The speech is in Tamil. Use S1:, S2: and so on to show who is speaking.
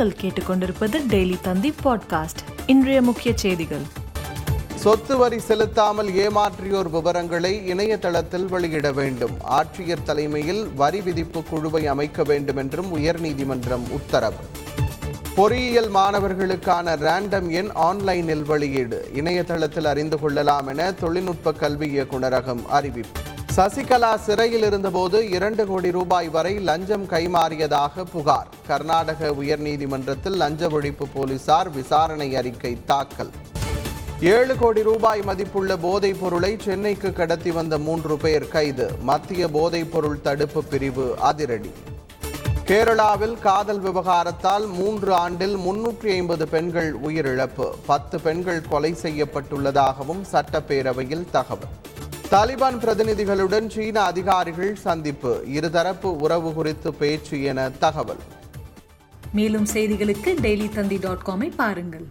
S1: நீங்கள் கேட்டுக்கொண்டிருப்பது டெய்லி தந்தி பாட்காஸ்ட். இன்றைய முக்கிய செய்திகள்.
S2: சொத்து வரி செலுத்தாமல் ஏமாற்றியோர் விவரங்களை இணையதளத்தில் வெளியிட வேண்டும். ஆட்சியர் தலைமையில் வரி விதிப்பு குழுவை அமைக்க வேண்டும் என்றும் உயர்நீதிமன்றம் உத்தரவு. பொறியியல் மாணவர்களுக்கான ரேண்டம் எண் ஆன்லைனில் வெளியீடு. இணையதளத்தில் அறிந்து கொள்ளலாம் என தொழில்நுட்ப கல்வி இயக்குநரகம் அறிவிப்பு. சசிகலா சிறையில் இருந்தபோது இரண்டு கோடி ரூபாய் வரை லஞ்சம் கைமாறியதாக புகார். கர்நாடக உயர்நீதிமன்றத்தில் லஞ்ச ஒழிப்பு போலீசார் விசாரணை அறிக்கை தாக்கல். ஏழு கோடி ரூபாய் மதிப்புள்ள போதைப் பொருளை சென்னைக்கு கடத்தி வந்த மூன்று பேர் கைது. மத்திய போதைப் பொருள் தடுப்பு பிரிவு அதிரடி. கேரளாவில் காதல் விவகாரத்தால் மூன்று ஆண்டில் முன்னூற்றி ஐம்பது பெண்கள் உயிரிழப்பு. பத்து பெண்கள் கொலை செய்யப்பட்டுள்ளதாகவும் சட்டப்பேரவையில் தகவல். தாலிபான் பிரதிநிதிகளுடன் சீன அதிகாரிகள் சந்திப்பு. இருதரப்பு உறவு குறித்து பேச்சு என தகவல்.
S1: மேலும் செய்திகளுக்கு டெய்லி தந்தி டாட் காமை பாருங்கள்.